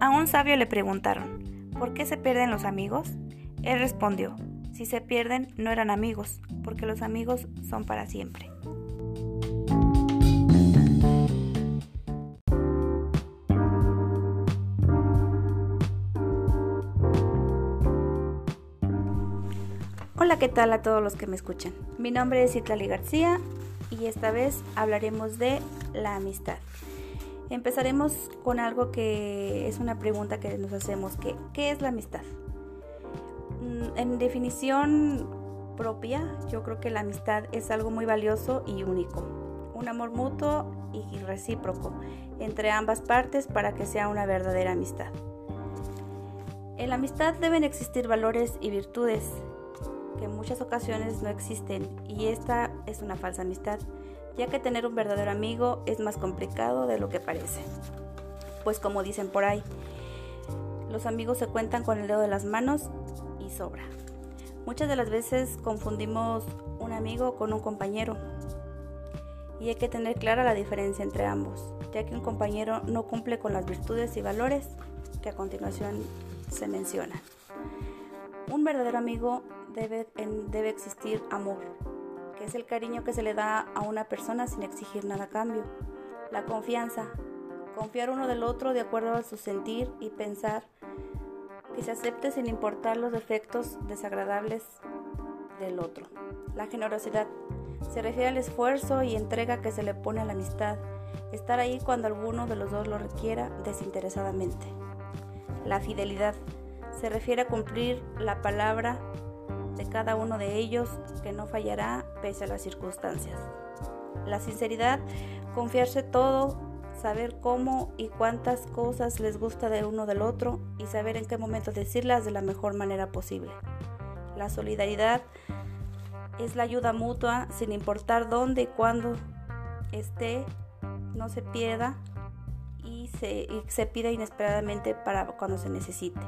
A un sabio le preguntaron, ¿por qué se pierden los amigos? Él respondió, si se pierden no eran amigos, porque los amigos son para siempre. Hola, ¿qué tal a todos los que me escuchan? Mi nombre es Itlali García y esta vez hablaremos de la amistad. Empezaremos con algo que es una pregunta que nos hacemos, que, ¿qué es la amistad? Mm, en definición propia, yo creo que la amistad es algo muy valioso y único. Un amor mutuo y recíproco entre ambas partes para que sea una verdadera amistad. En la amistad deben existir valores y virtudes que en muchas ocasiones no existen y esta es una falsa amistad ya que tener un verdadero amigo es más complicado de lo que parece. Pues como dicen por ahí, los amigos se cuentan con el dedo de las manos y sobra. Muchas de las veces confundimos un amigo con un compañero y hay que tener clara la diferencia entre ambos, ya que un compañero no cumple con las virtudes y valores que a continuación se mencionan. Un verdadero amigo debe, debe existir amor, es el cariño que se le da a una persona sin exigir nada a cambio. La confianza, confiar uno del otro de acuerdo a su sentir y pensar, que se acepte sin importar los defectos desagradables del otro. La generosidad se refiere al esfuerzo y entrega que se le pone a la amistad, estar ahí cuando alguno de los dos lo requiera desinteresadamente. La fidelidad se refiere a cumplir la palabra de cada uno de ellos que no fallará pese a las circunstancias. La sinceridad, confiarse todo, saber cómo y cuántas cosas les gusta de uno del otro y saber en qué momento decirlas de la mejor manera posible. La solidaridad es la ayuda mutua sin importar dónde y cuándo esté, no se pierda y se, y se pida inesperadamente para cuando se necesite.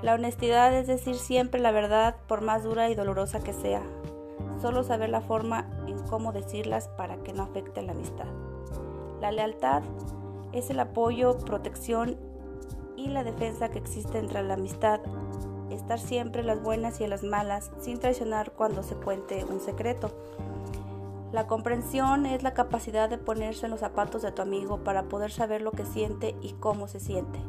La honestidad es decir siempre la verdad por más dura y dolorosa que sea. Solo saber la forma en cómo decirlas para que no afecte la amistad. La lealtad es el apoyo, protección y la defensa que existe entre la amistad. Estar siempre las buenas y las malas sin traicionar cuando se cuente un secreto. La comprensión es la capacidad de ponerse en los zapatos de tu amigo para poder saber lo que siente y cómo se siente.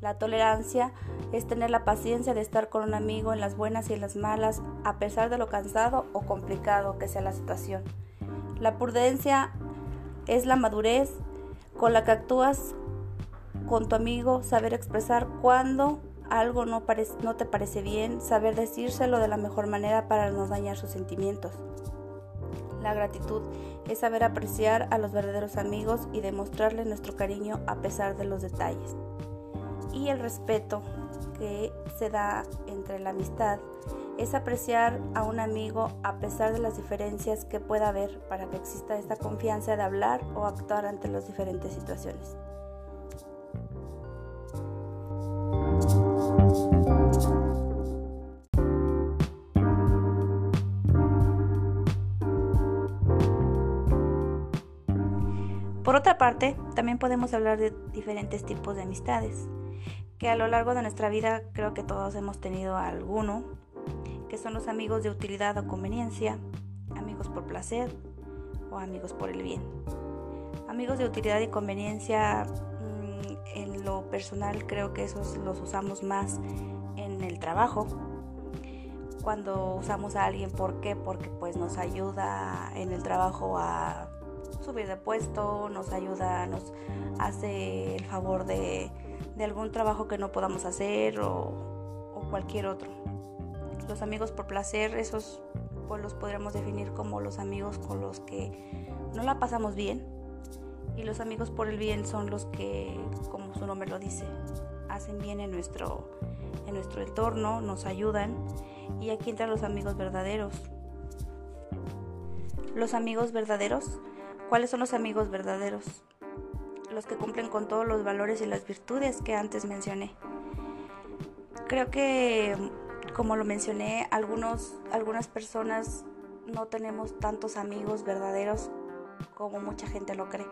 La tolerancia es tener la paciencia de estar con un amigo en las buenas y en las malas, a pesar de lo cansado o complicado que sea la situación. La prudencia es la madurez con la que actúas con tu amigo, saber expresar cuando algo no, no te parece bien, saber decírselo de la mejor manera para no dañar sus sentimientos. La gratitud es saber apreciar a los verdaderos amigos y demostrarles nuestro cariño a pesar de los detalles y el respeto que se da entre la amistad es apreciar a un amigo a pesar de las diferencias que pueda haber para que exista esta confianza de hablar o actuar ante las diferentes situaciones. Por otra parte, también podemos hablar de diferentes tipos de amistades que a lo largo de nuestra vida creo que todos hemos tenido alguno, que son los amigos de utilidad o conveniencia, amigos por placer o amigos por el bien. Amigos de utilidad y conveniencia, mm, en lo personal creo que esos los usamos más en el trabajo. Cuando usamos a alguien, ¿por qué? Porque pues nos ayuda en el trabajo a subir de puesto, nos ayuda, nos hace el favor de de algún trabajo que no podamos hacer o, cualquier otro. Los amigos por placer, esos pues los podríamos definir como los amigos con los que no la pasamos bien. Y los amigos por el bien son los que, como su nombre lo dice, hacen bien en nuestro, en nuestro entorno, nos ayudan. Y aquí entran los amigos verdaderos. Los amigos verdaderos. ¿Cuáles son los amigos verdaderos? Los que cumplen con todos los valores y las virtudes que antes mencioné. Creo que, como lo mencioné, algunos, algunas personas no tenemos tantos amigos verdaderos como mucha gente lo cree.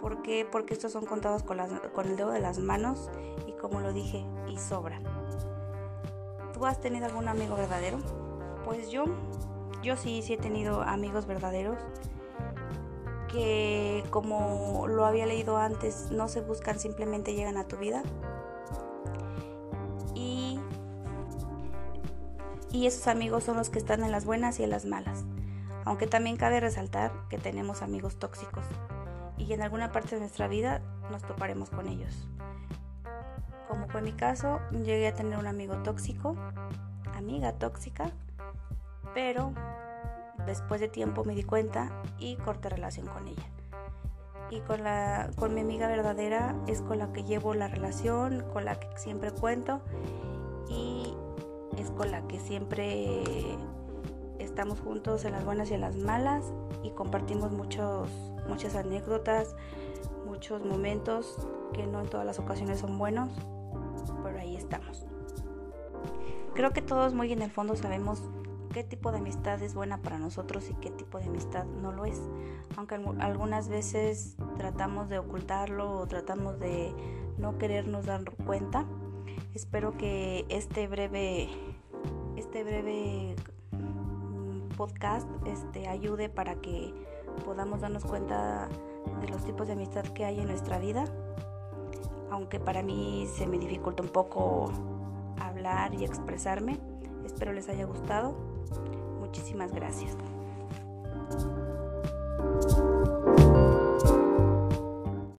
¿Por qué? Porque estos son contados con, con el dedo de las manos y como lo dije, y sobra. ¿Tú has tenido algún amigo verdadero? Pues yo, yo sí, sí he tenido amigos verdaderos que como lo había leído antes, no se buscan, simplemente llegan a tu vida. Y, y esos amigos son los que están en las buenas y en las malas. Aunque también cabe resaltar que tenemos amigos tóxicos y en alguna parte de nuestra vida nos toparemos con ellos. Como fue mi caso, llegué a tener un amigo tóxico, amiga tóxica, pero después de tiempo me di cuenta y corté relación con ella. Y con, la, con mi amiga verdadera es con la que llevo la relación, con la que siempre cuento y es con la que siempre estamos juntos en las buenas y en las malas y compartimos muchos, muchas anécdotas, muchos momentos que no en todas las ocasiones son buenos, pero ahí estamos. Creo que todos muy en el fondo sabemos qué tipo de amistad es buena para nosotros y qué tipo de amistad no lo es. Aunque algunas veces tratamos de ocultarlo o tratamos de no querernos dar cuenta. Espero que este breve este breve podcast este, ayude para que podamos darnos cuenta de los tipos de amistad que hay en nuestra vida. Aunque para mí se me dificulta un poco hablar y expresarme. Espero les haya gustado. Muchísimas gracias.